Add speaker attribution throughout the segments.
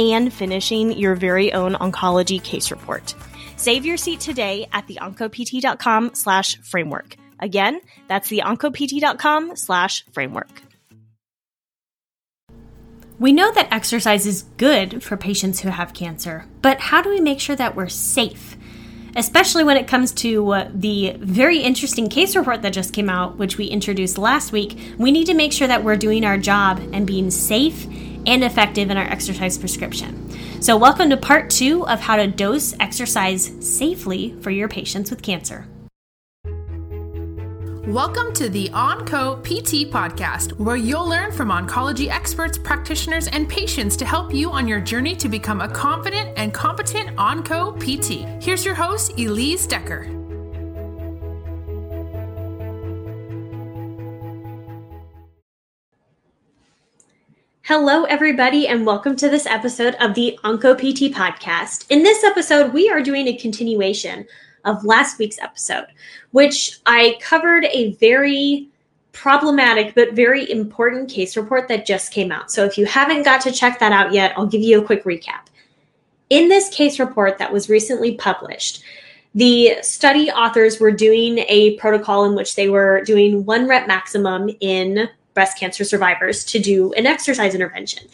Speaker 1: and finishing your very own oncology case report. Save your seat today at the theoncopt.com slash framework. Again, that's the theoncopt.com slash framework.
Speaker 2: We know that exercise is good for patients who have cancer, but how do we make sure that we're safe? Especially when it comes to uh, the very interesting case report that just came out, which we introduced last week, we need to make sure that we're doing our job and being safe and effective in our exercise prescription. So, welcome to part two of how to dose exercise safely for your patients with cancer.
Speaker 3: Welcome to the OncoPT podcast, where you'll learn from oncology experts, practitioners, and patients to help you on your journey to become a confident and competent OncoPT. Here's your host, Elise Decker.
Speaker 1: Hello, everybody, and welcome to this episode of the OncoPT podcast. In this episode, we are doing a continuation of last week's episode, which I covered a very problematic but very important case report that just came out. So if you haven't got to check that out yet, I'll give you a quick recap. In this case report that was recently published, the study authors were doing a protocol in which they were doing one rep maximum in breast cancer survivors to do an exercise intervention.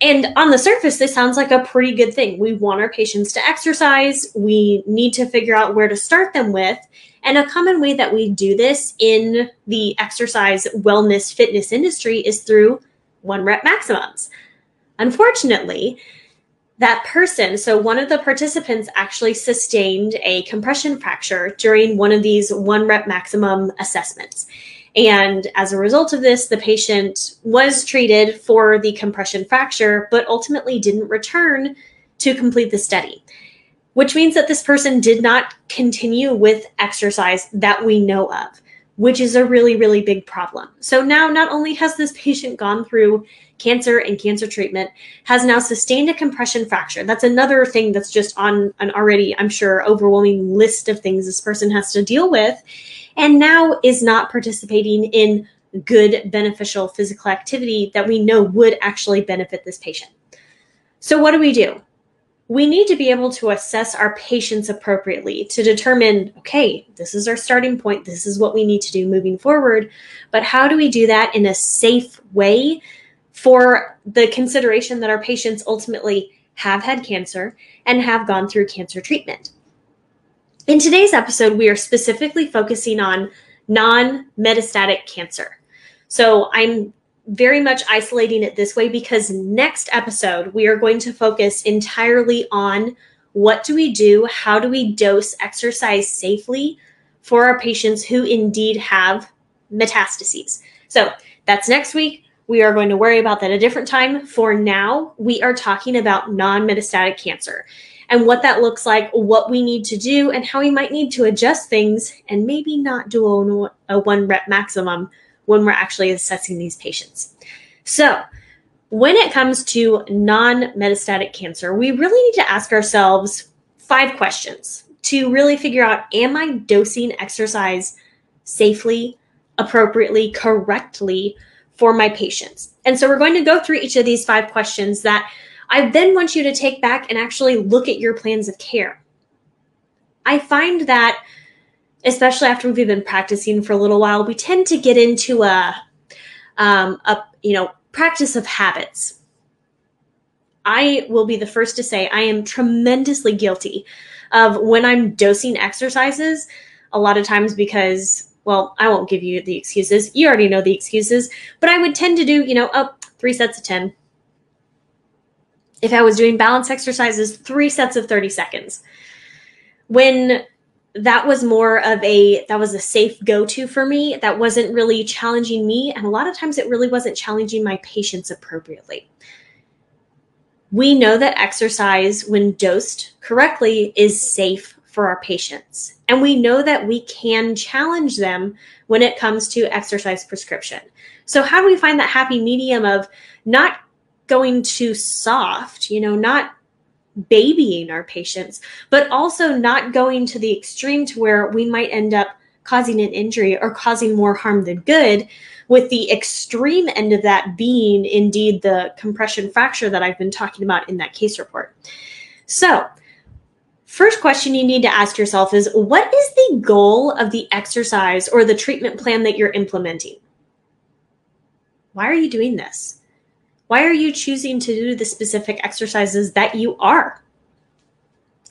Speaker 1: And on the surface, this sounds like a pretty good thing. We want our patients to exercise. We need to figure out where to start them with. And a common way that we do this in the exercise, wellness, fitness industry is through one rep maximums. Unfortunately, that person, so one of the participants actually sustained a compression fracture during one of these one rep maximum assessments. And as a result of this, the patient was treated for the compression fracture, but ultimately didn't return to complete the study, which means that this person did not continue with exercise that we know of, which is a really, really big problem. So now, not only has this patient gone through cancer and cancer treatment, has now sustained a compression fracture. That's another thing that's just on an already, I'm sure, overwhelming list of things this person has to deal with and now is not participating in good, beneficial physical activity that we know would actually benefit this patient. So, what do we do? We need to be able to assess our patients appropriately to determine okay, this is our starting point, this is what we need to do moving forward. But how do we do that in a safe way for the consideration that our patients ultimately have had cancer and have gone through cancer treatment? In today's episode, we are specifically focusing on non metastatic cancer. So I'm very much isolating it this way because next episode, we are going to focus entirely on what do we do? How do we dose exercise safely for our patients who indeed have metastases? So that's next week. We are going to worry about that a different time. For now, we are talking about non metastatic cancer and what that looks like, what we need to do, and how we might need to adjust things and maybe not do a, one rep maximum when we're actually assessing these patients. So, when it comes to non metastatic cancer, we really need to ask ourselves five questions to really figure out Am I dosing exercise safely, appropriately, correctly for my patients? And so, we're going to go through each of these five questions that I then want you to take back and actually look at your plans of care. I find that, especially after we've been practicing for a little while, we tend to get into a, um, a you know, practice of habits. I will be the first to say I am tremendously guilty of when I'm dosing exercises, a lot of times because, well, I won't give you the excuses. You already know the excuses, but I would tend to do, you know, up oh, three sets of 10, if I was doing balance exercises, three sets of 30 seconds. When that was more of a that was a safe go-to for me that wasn't really challenging me and a lot of times it really wasn't challenging my patients appropriately we know that exercise, when dosed correctly, is safe for our patients. And we know that we can challenge them when it comes to exercise prescription. So, how do we find that happy medium of not going too soft, you know, not babying our patients, but also not going to the extreme to where we might end up causing an injury or causing more harm than good, with the extreme end of that being indeed the compression fracture that I've been talking about in that case report. So, first question you need to ask yourself is what is the goal of the exercise or the treatment plan that you're implementing? Why are you doing this? Why are you choosing to do the specific exercises that you are?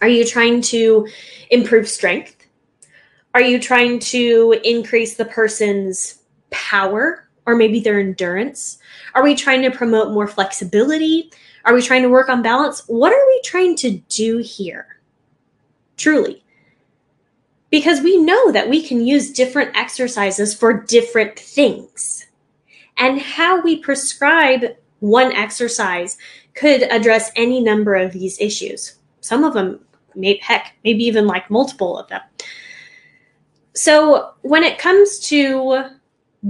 Speaker 1: Are you trying to improve strength? Are you trying to increase the person's power or maybe their endurance? Are we trying to promote more flexibility? Are we trying to work on balance? What are we trying to do here? Truly. Because we know that we can use different exercises for different things. And how we prescribe one exercise could address any number of these issues. Some of them, may, heck, maybe even like multiple of them. So when it comes to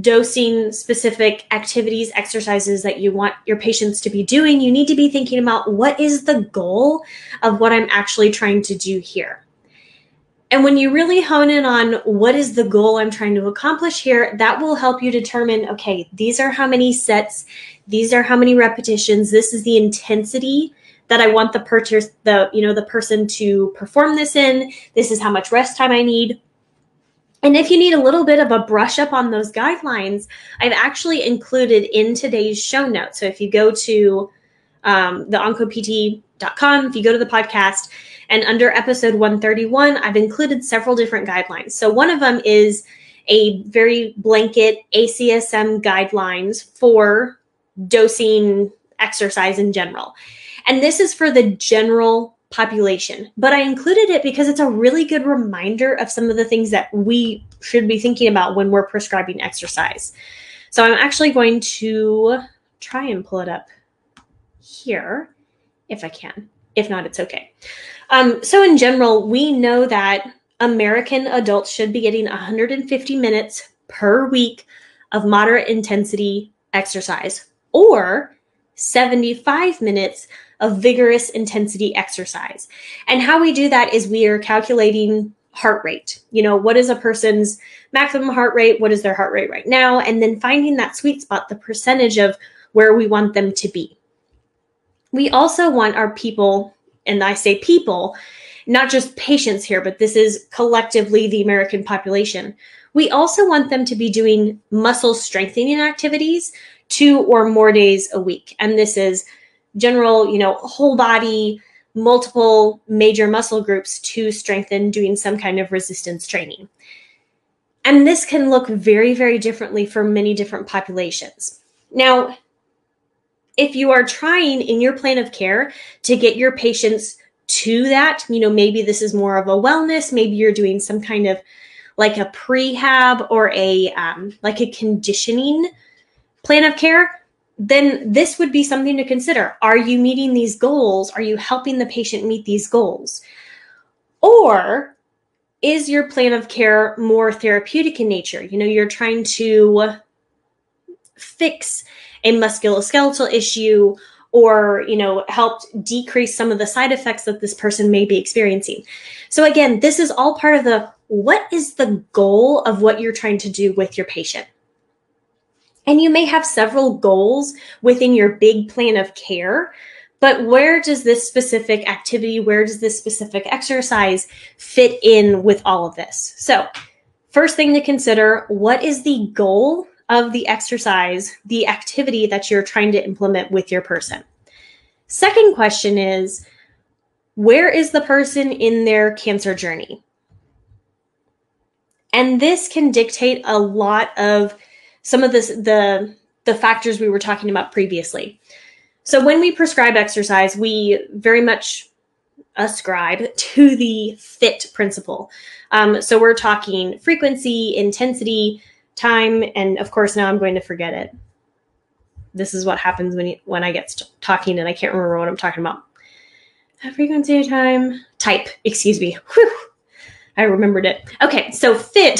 Speaker 1: dosing specific activities, exercises that you want your patients to be doing, you need to be thinking about what is the goal of what I'm actually trying to do here. And when you really hone in on what is the goal I'm trying to accomplish here, that will help you determine okay, these are how many sets, these are how many repetitions, this is the intensity that I want the purchase the you know the person to perform this in. This is how much rest time I need. And if you need a little bit of a brush up on those guidelines, I've actually included in today's show notes. So if you go to um, the oncopt.com, if you go to the podcast, and under episode 131, I've included several different guidelines. So one of them is a very blanket ACSM guidelines for dosing exercise in general. And this is for the general population. But I included it because it's a really good reminder of some of the things that we should be thinking about when we're prescribing exercise. So I'm actually going to try and pull it up here if I can. If not, it's okay. Um, so, in general, we know that American adults should be getting 150 minutes per week of moderate intensity exercise or 75 minutes of vigorous intensity exercise. And how we do that is we are calculating heart rate. You know, what is a person's maximum heart rate? What is their heart rate right now? And then finding that sweet spot, the percentage of where we want them to be. We also want our people, and I say people, not just patients here, but this is collectively the American population. We also want them to be doing muscle strengthening activities two or more days a week. And this is general, you know, whole body, multiple major muscle groups to strengthen doing some kind of resistance training. And this can look very, very differently for many different populations. Now, if you are trying in your plan of care to get your patients to that, you know, maybe this is more of a wellness, maybe you're doing some kind of like a prehab or a um, like a conditioning plan of care, then this would be something to consider. Are you meeting these goals? Are you helping the patient meet these goals? Or is your plan of care more therapeutic in nature? You know, you're trying to fix a musculoskeletal issue or you know help decrease some of the side effects that this person may be experiencing so again this is all part of the what is the goal of what you're trying to do with your patient and you may have several goals within your big plan of care, but where does this specific activity, where does this specific exercise fit in with all of this? So, first thing to consider what is the goal of the exercise, the activity that you're trying to implement with your person? Second question is where is the person in their cancer journey? And this can dictate a lot of some of this the the factors we were talking about previously. So when we prescribe exercise, we very much ascribe to the FITT principle. Um, so we're talking frequency, intensity, time, and of course now I'm going to forget it. this is what happens when you, when I get st- talking and I can't remember what I'm talking about. Frequency, time, type. Excuse me. Whew. I remembered it. Okay, so FITT.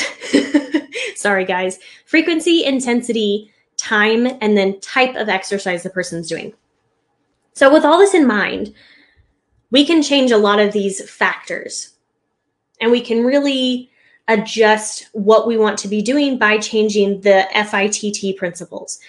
Speaker 1: Sorry, guys. Frequency, intensity, time, and then type of exercise the person's doing. So, with all this in mind, we can change a lot of these factors and we can really adjust what we want to be doing by changing the FITT principles.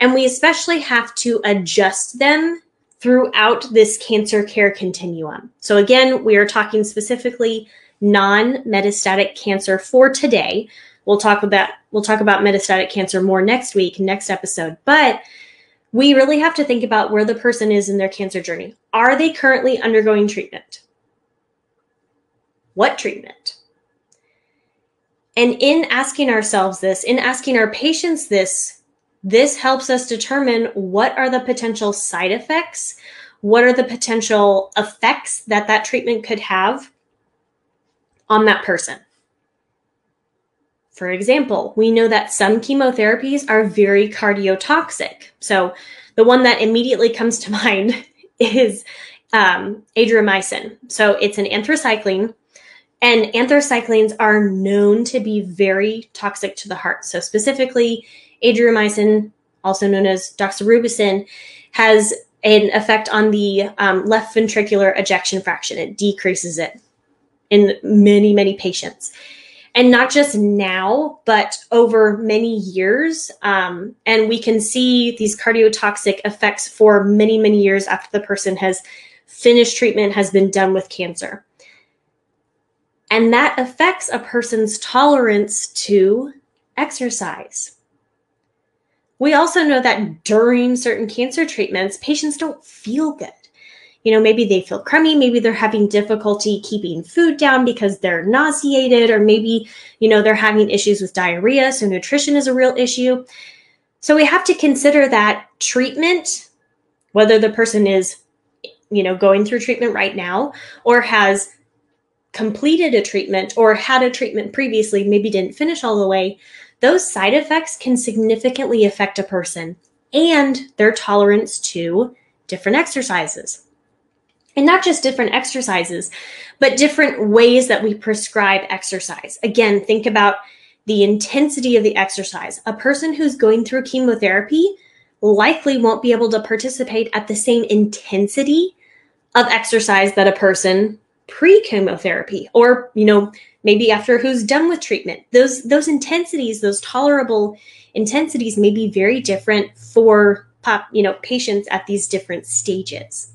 Speaker 1: And we especially have to adjust them throughout this cancer care continuum. So, again, we are talking specifically non metastatic cancer for today. We'll talk about we'll talk about metastatic cancer more next week, next episode. But we really have to think about where the person is in their cancer journey. Are they currently undergoing treatment? What treatment? And in asking ourselves this, in asking our patients this, this helps us determine what are the potential side effects, what are the potential effects that that treatment could have on that person. For example, we know that some chemotherapies are very cardiotoxic. So the one that immediately comes to mind is um, adriamycin. So it's an anthracycline, and anthracyclines are known to be very toxic to the heart. So specifically, adriamycin, also known as doxorubicin, has an effect on the um, left ventricular ejection fraction. It decreases it in many, many patients and not just now, but over many years. Um, and we can see these cardiotoxic effects for many, many years after the person has finished treatment, has been done with cancer. And that affects a person's tolerance to exercise. We also know that during certain cancer treatments, patients don't feel good you know, maybe they feel crummy, maybe they're having difficulty keeping food down because they're nauseated, or maybe, you know, they're having issues with diarrhea. So nutrition is a real issue. So we have to consider that treatment, whether the person is, you know, going through treatment right now or has completed a treatment or had a treatment previously, maybe didn't finish all the way, those side effects can significantly affect a person and their tolerance to different exercises and not just different exercises, but different ways that we prescribe exercise. Again, think about the intensity of the exercise. A person who's going through chemotherapy likely won't be able to participate at the same intensity of exercise that a person pre-chemotherapy or you know maybe after who's done with treatment those those intensities those tolerable intensities may be very different for pop, you know patients at these different stages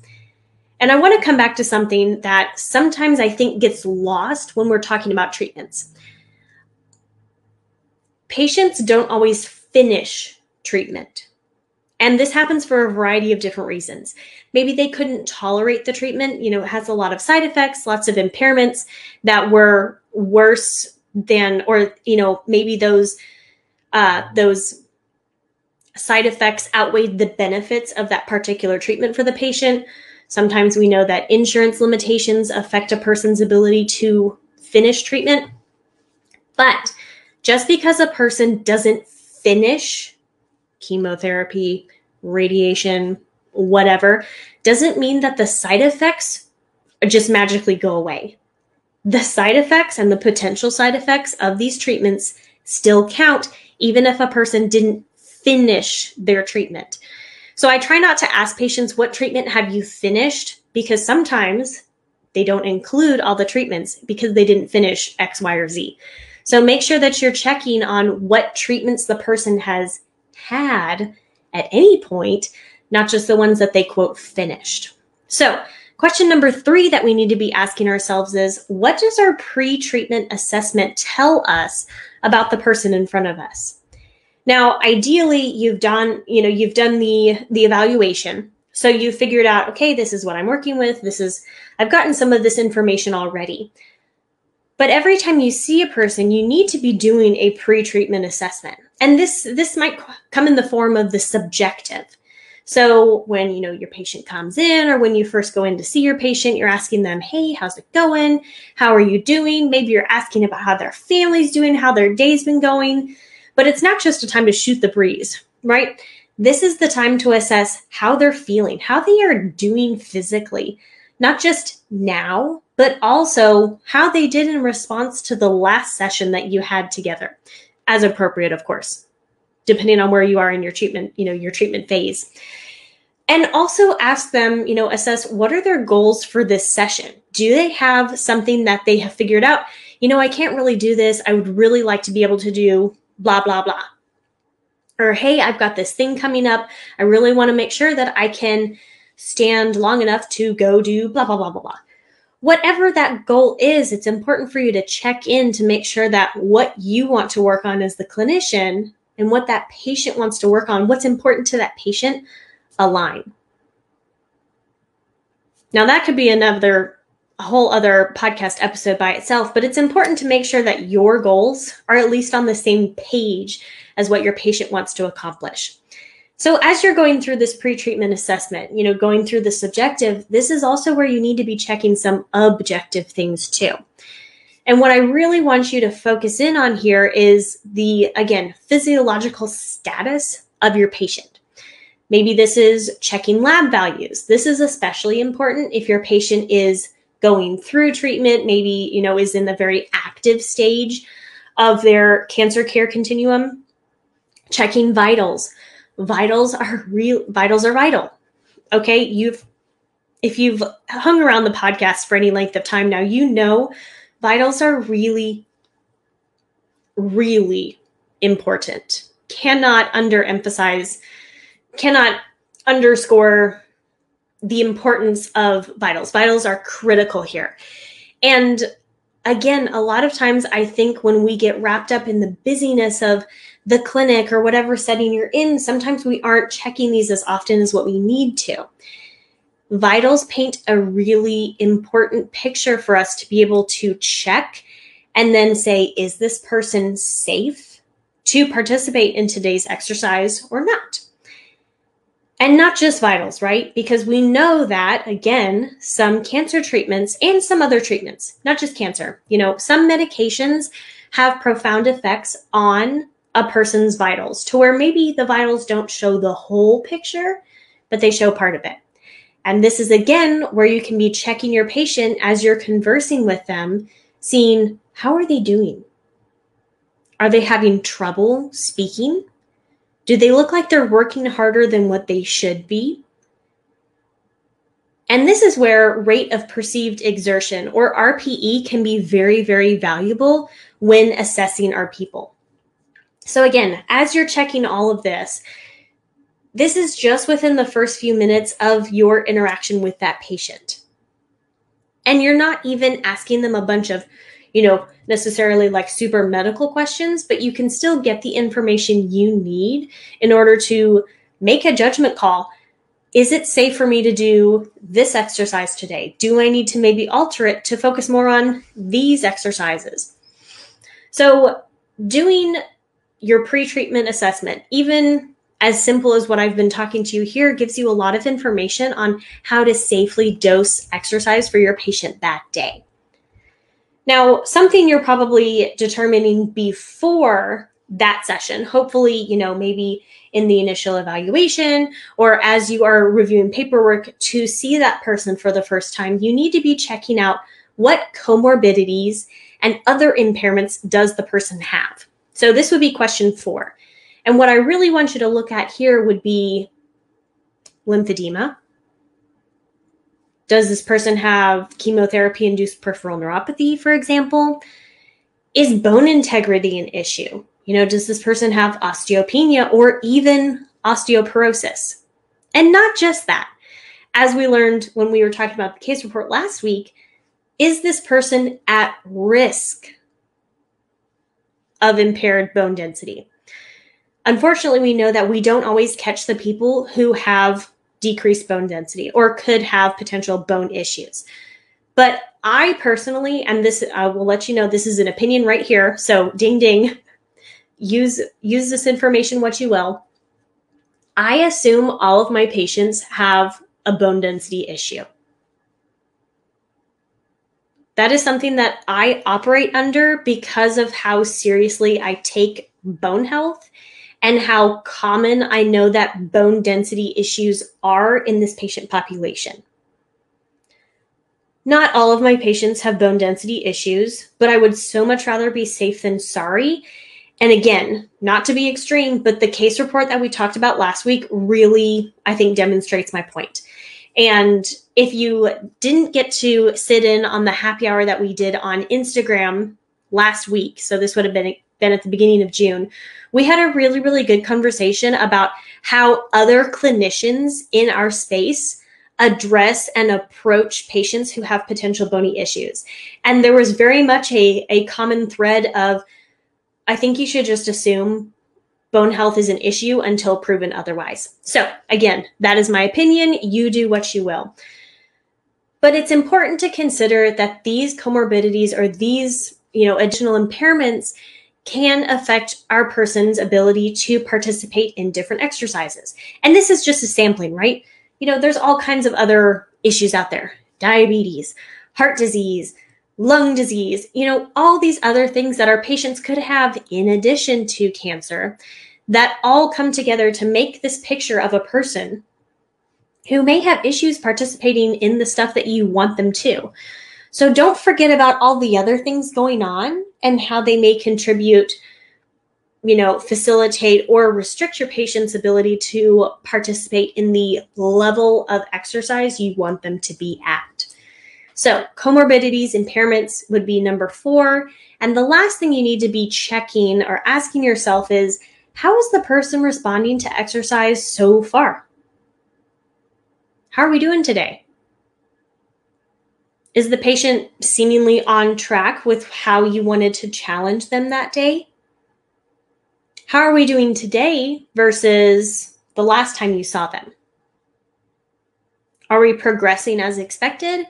Speaker 1: and I want to come back to something that sometimes I think gets lost when we're talking about treatments. Patients don't always finish treatment. And this happens for a variety of different reasons. Maybe they couldn't tolerate the treatment. You know, it has a lot of side effects, lots of impairments that were worse than, or, you know, maybe those, uh, those side effects outweighed the benefits of that particular treatment for the patient. Sometimes we know that insurance limitations affect a person's ability to finish treatment. But just because a person doesn't finish chemotherapy, radiation, whatever, doesn't mean that the side effects just magically go away. The side effects and the potential side effects of these treatments still count, even if a person didn't finish their treatment. So I try not to ask patients, what treatment have you finished? Because sometimes they don't include all the treatments because they didn't finish X, Y, or Z. So make sure that you're checking on what treatments the person has had at any point, not just the ones that they quote finished. So, question number three that we need to be asking ourselves is what does our pre treatment assessment tell us about the person in front of us? Now, ideally, you've done, you know, you've done the the evaluation. So you figured out, okay, this is what I'm working with. This is I've gotten some of this information already. But every time you see a person, you need to be doing a pre-treatment assessment. And this this might come in the form of the subjective. So when you know your patient comes in or when you first go in to see your patient, you're asking them, "Hey, how's it going? How are you doing?" Maybe you're asking about how their family's doing, how their day's been going. But it's not just a time to shoot the breeze, right? this is the time to assess how they're feeling, how they are doing physically, not just now, but also how they did in response to the last session that you had together, as appropriate, of course, depending on where you are in your treatment, you know, your treatment phase. And also ask them, you know, assess what are their goals for this session? Do they have something that they have figured out? You know, I can't really do this. I would really like to be able to do blah, blah, blah. Or, hey, I've got this thing coming up. I really want to make sure that I can stand long enough to go do blah, blah, blah, blah, blah. Whatever that goal is, it's important for you to check in to make sure that what you want to work on as the clinician and what that patient wants to work on, what's important to that patient, align. Now, that could be another a whole other podcast episode by itself, but it's important to make sure that your goals are at least on the same page as what your patient wants to accomplish. So as you're going through this pre-treatment assessment, you know, going through the subjective, this is also where you need to be checking some objective things too. And what I really want you to focus in on here is the again, physiological status of your patient. Maybe this is checking lab values. This is especially important if your patient is going through treatment, maybe, you know, is in the very active stage of their cancer care continuum. Checking vitals. Vitals are real vitals are vital. Okay, you've if you've hung around the podcast for any length of time now, you know vitals are really really important. Cannot underemphasize, cannot underscore the importance of vitals. Vitals are critical here. And again, a lot of times I think when we get wrapped up in the busyness of the clinic or whatever setting you're in, sometimes we aren't checking these as often as what we need to. Vitals paint a really important picture for us to be able to check and then say, is this person safe to participate in today's exercise or not? And not just vitals, right? Because we know that, again, some cancer treatments and some other treatments, not just cancer, you know, some medications have profound effects on a person's vitals to where maybe the vitals don't show the whole picture, but they show part of it. And this is again where you can be checking your patient as you're conversing with them, seeing how are they doing? Are they having trouble speaking? Do they look like they're working harder than what they should be? And this is where rate of perceived exertion or RPE can be very, very valuable when assessing our people. So, again, as you're checking all of this, this is just within the first few minutes of your interaction with that patient. And you're not even asking them a bunch of you know, necessarily like super medical questions, but you can still get the information you need in order to make a judgment call. Is it safe for me to do this exercise today? Do I need to maybe alter it to focus more on these exercises? So, doing your pre treatment assessment, even as simple as what I've been talking to you here, gives you a lot of information on how to safely dose exercise for your patient that day. Now, something you're probably determining before that session, hopefully, you know, maybe in the initial evaluation or as you are reviewing paperwork to see that person for the first time, you need to be checking out what comorbidities and other impairments does the person have. So this would be question four. And what I really want you to look at here would be lymphedema, does this person have chemotherapy induced peripheral neuropathy, for example? Is bone integrity an issue? You know, does this person have osteopenia or even osteoporosis? And not just that. As we learned when we were talking about the case report last week, is this person at risk of impaired bone density? Unfortunately, we know that we don't always catch the people who have decreased bone density or could have potential bone issues. But I personally, and this I will let you know, this is an opinion right here. So ding ding, use use this information what you will. I assume all of my patients have a bone density issue. That is something that I operate under because of how seriously I take bone health and how common I know that bone density issues are in this patient population. Not all of my patients have bone density issues, but I would so much rather be safe than sorry. And again, not to be extreme, but the case report that we talked about last week really, I think, demonstrates my point. And if you didn't get to sit in on the happy hour that we did on Instagram last week, so this would have been been at the beginning of June, we had a really, really good conversation about how other clinicians in our space address and approach patients who have potential bony issues. And there was very much a, a common thread of, I think you should just assume bone health is an issue until proven otherwise. So, again, that is my opinion. You do what you will. But it's important to consider that these comorbidities or these, you know, additional impairments can affect our person's ability to participate in different exercises. And this is just a sampling, right? you know, there's all kinds of other issues out there diabetes, heart disease, lung disease, you know, all these other things that our patients could have in addition to cancer that all come together to make this picture of a person who may have issues participating in the stuff that you want them to. So don't forget about all the other things going on and how they may contribute you know, facilitate or restrict your patient's ability to participate in the level of exercise you want them to be at. So, comorbidities, impairments would be number four. And the last thing you need to be checking or asking yourself is how is the person responding to exercise so far? How are we doing today? Is the patient seemingly on track with how you wanted to challenge them that day? how are we doing today versus the last time you saw them? Are we progressing as expected?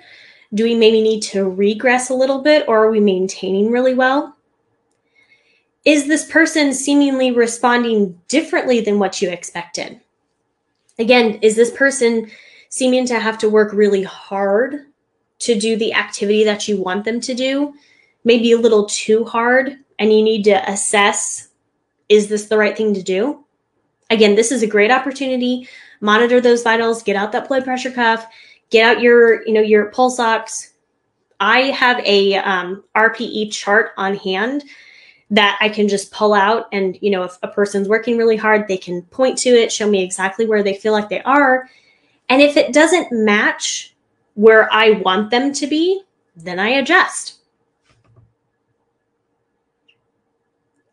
Speaker 1: Do we maybe need to regress a little bit or are we maintaining really well? Is this person seemingly responding differently than what you expected? Again, is this person seeming to have to work really hard to do the activity that you want them to do? Maybe a little too hard, and you need to assess is this the right thing to do? Again, this is a great opportunity. Monitor those vitals, get out that blood pressure cuff, get out your, you know, your pulse ox. I have a um, RPE chart on hand that I can just pull out. And, you know, if a person's working really hard, they can point to it, show me exactly where they feel like they are. And if it doesn't match where I want them to be, then I adjust.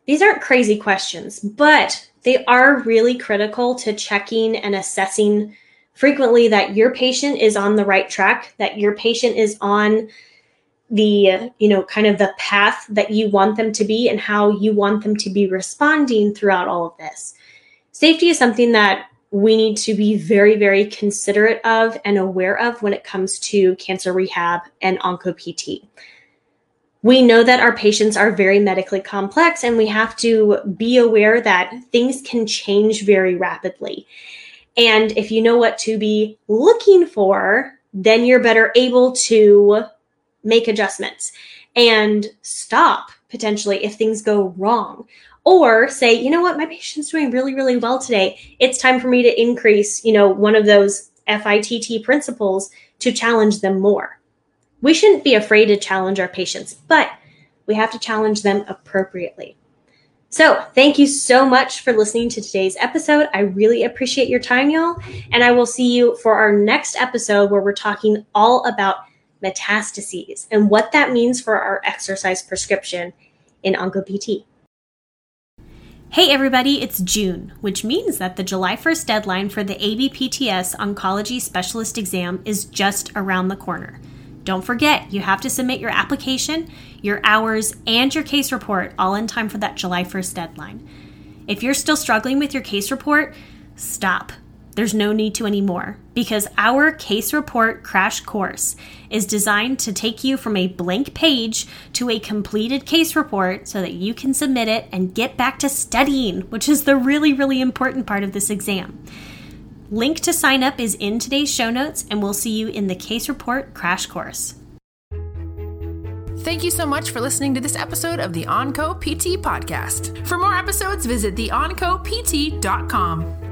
Speaker 1: These aren't crazy questions, but they are really critical to checking and assessing frequently that your patient is on the right track, that your patient is on the, you know, kind of the path that you want them to be and how you want them to be responding throughout all of this. Safety is something that we need to be very, very considerate of and aware of when it comes to cancer rehab and onco-PT we know that our patients are very medically complex and we have to be aware that things can change very rapidly. And if you know what to be looking for, then you're better able to make adjustments and stop potentially if things go wrong. Or say, you know what, my patient's doing really, really well today. It's time for me to increase, you know, one of those FITT principles to challenge them more. We shouldn't be afraid to challenge our patients, but we have to challenge them appropriately. So, thank you so much for listening to today's episode. I really appreciate your time, y'all. And I will see you for our next episode where we're talking all about metastases and what that means for our exercise prescription in OncoPT.
Speaker 2: Hey everybody, it's June, which means that the July 1st deadline for the ABPTS Oncology Specialist exam is just around the corner. Don't forget, you have to submit your application, your hours, and your case report all in time for that July 1st deadline. If you're still struggling with your case report, stop. There's no need to anymore because our case report crash course is designed to take you from a blank page to a completed case report so that you can submit it and get back to studying, which is the really, really important part of this exam. Link to sign up is in today's show notes, and we'll see you in the Case Report Crash Course.
Speaker 3: Thank you so much for listening to this episode of the OncoPT podcast. For more episodes, visit theoncopt.com.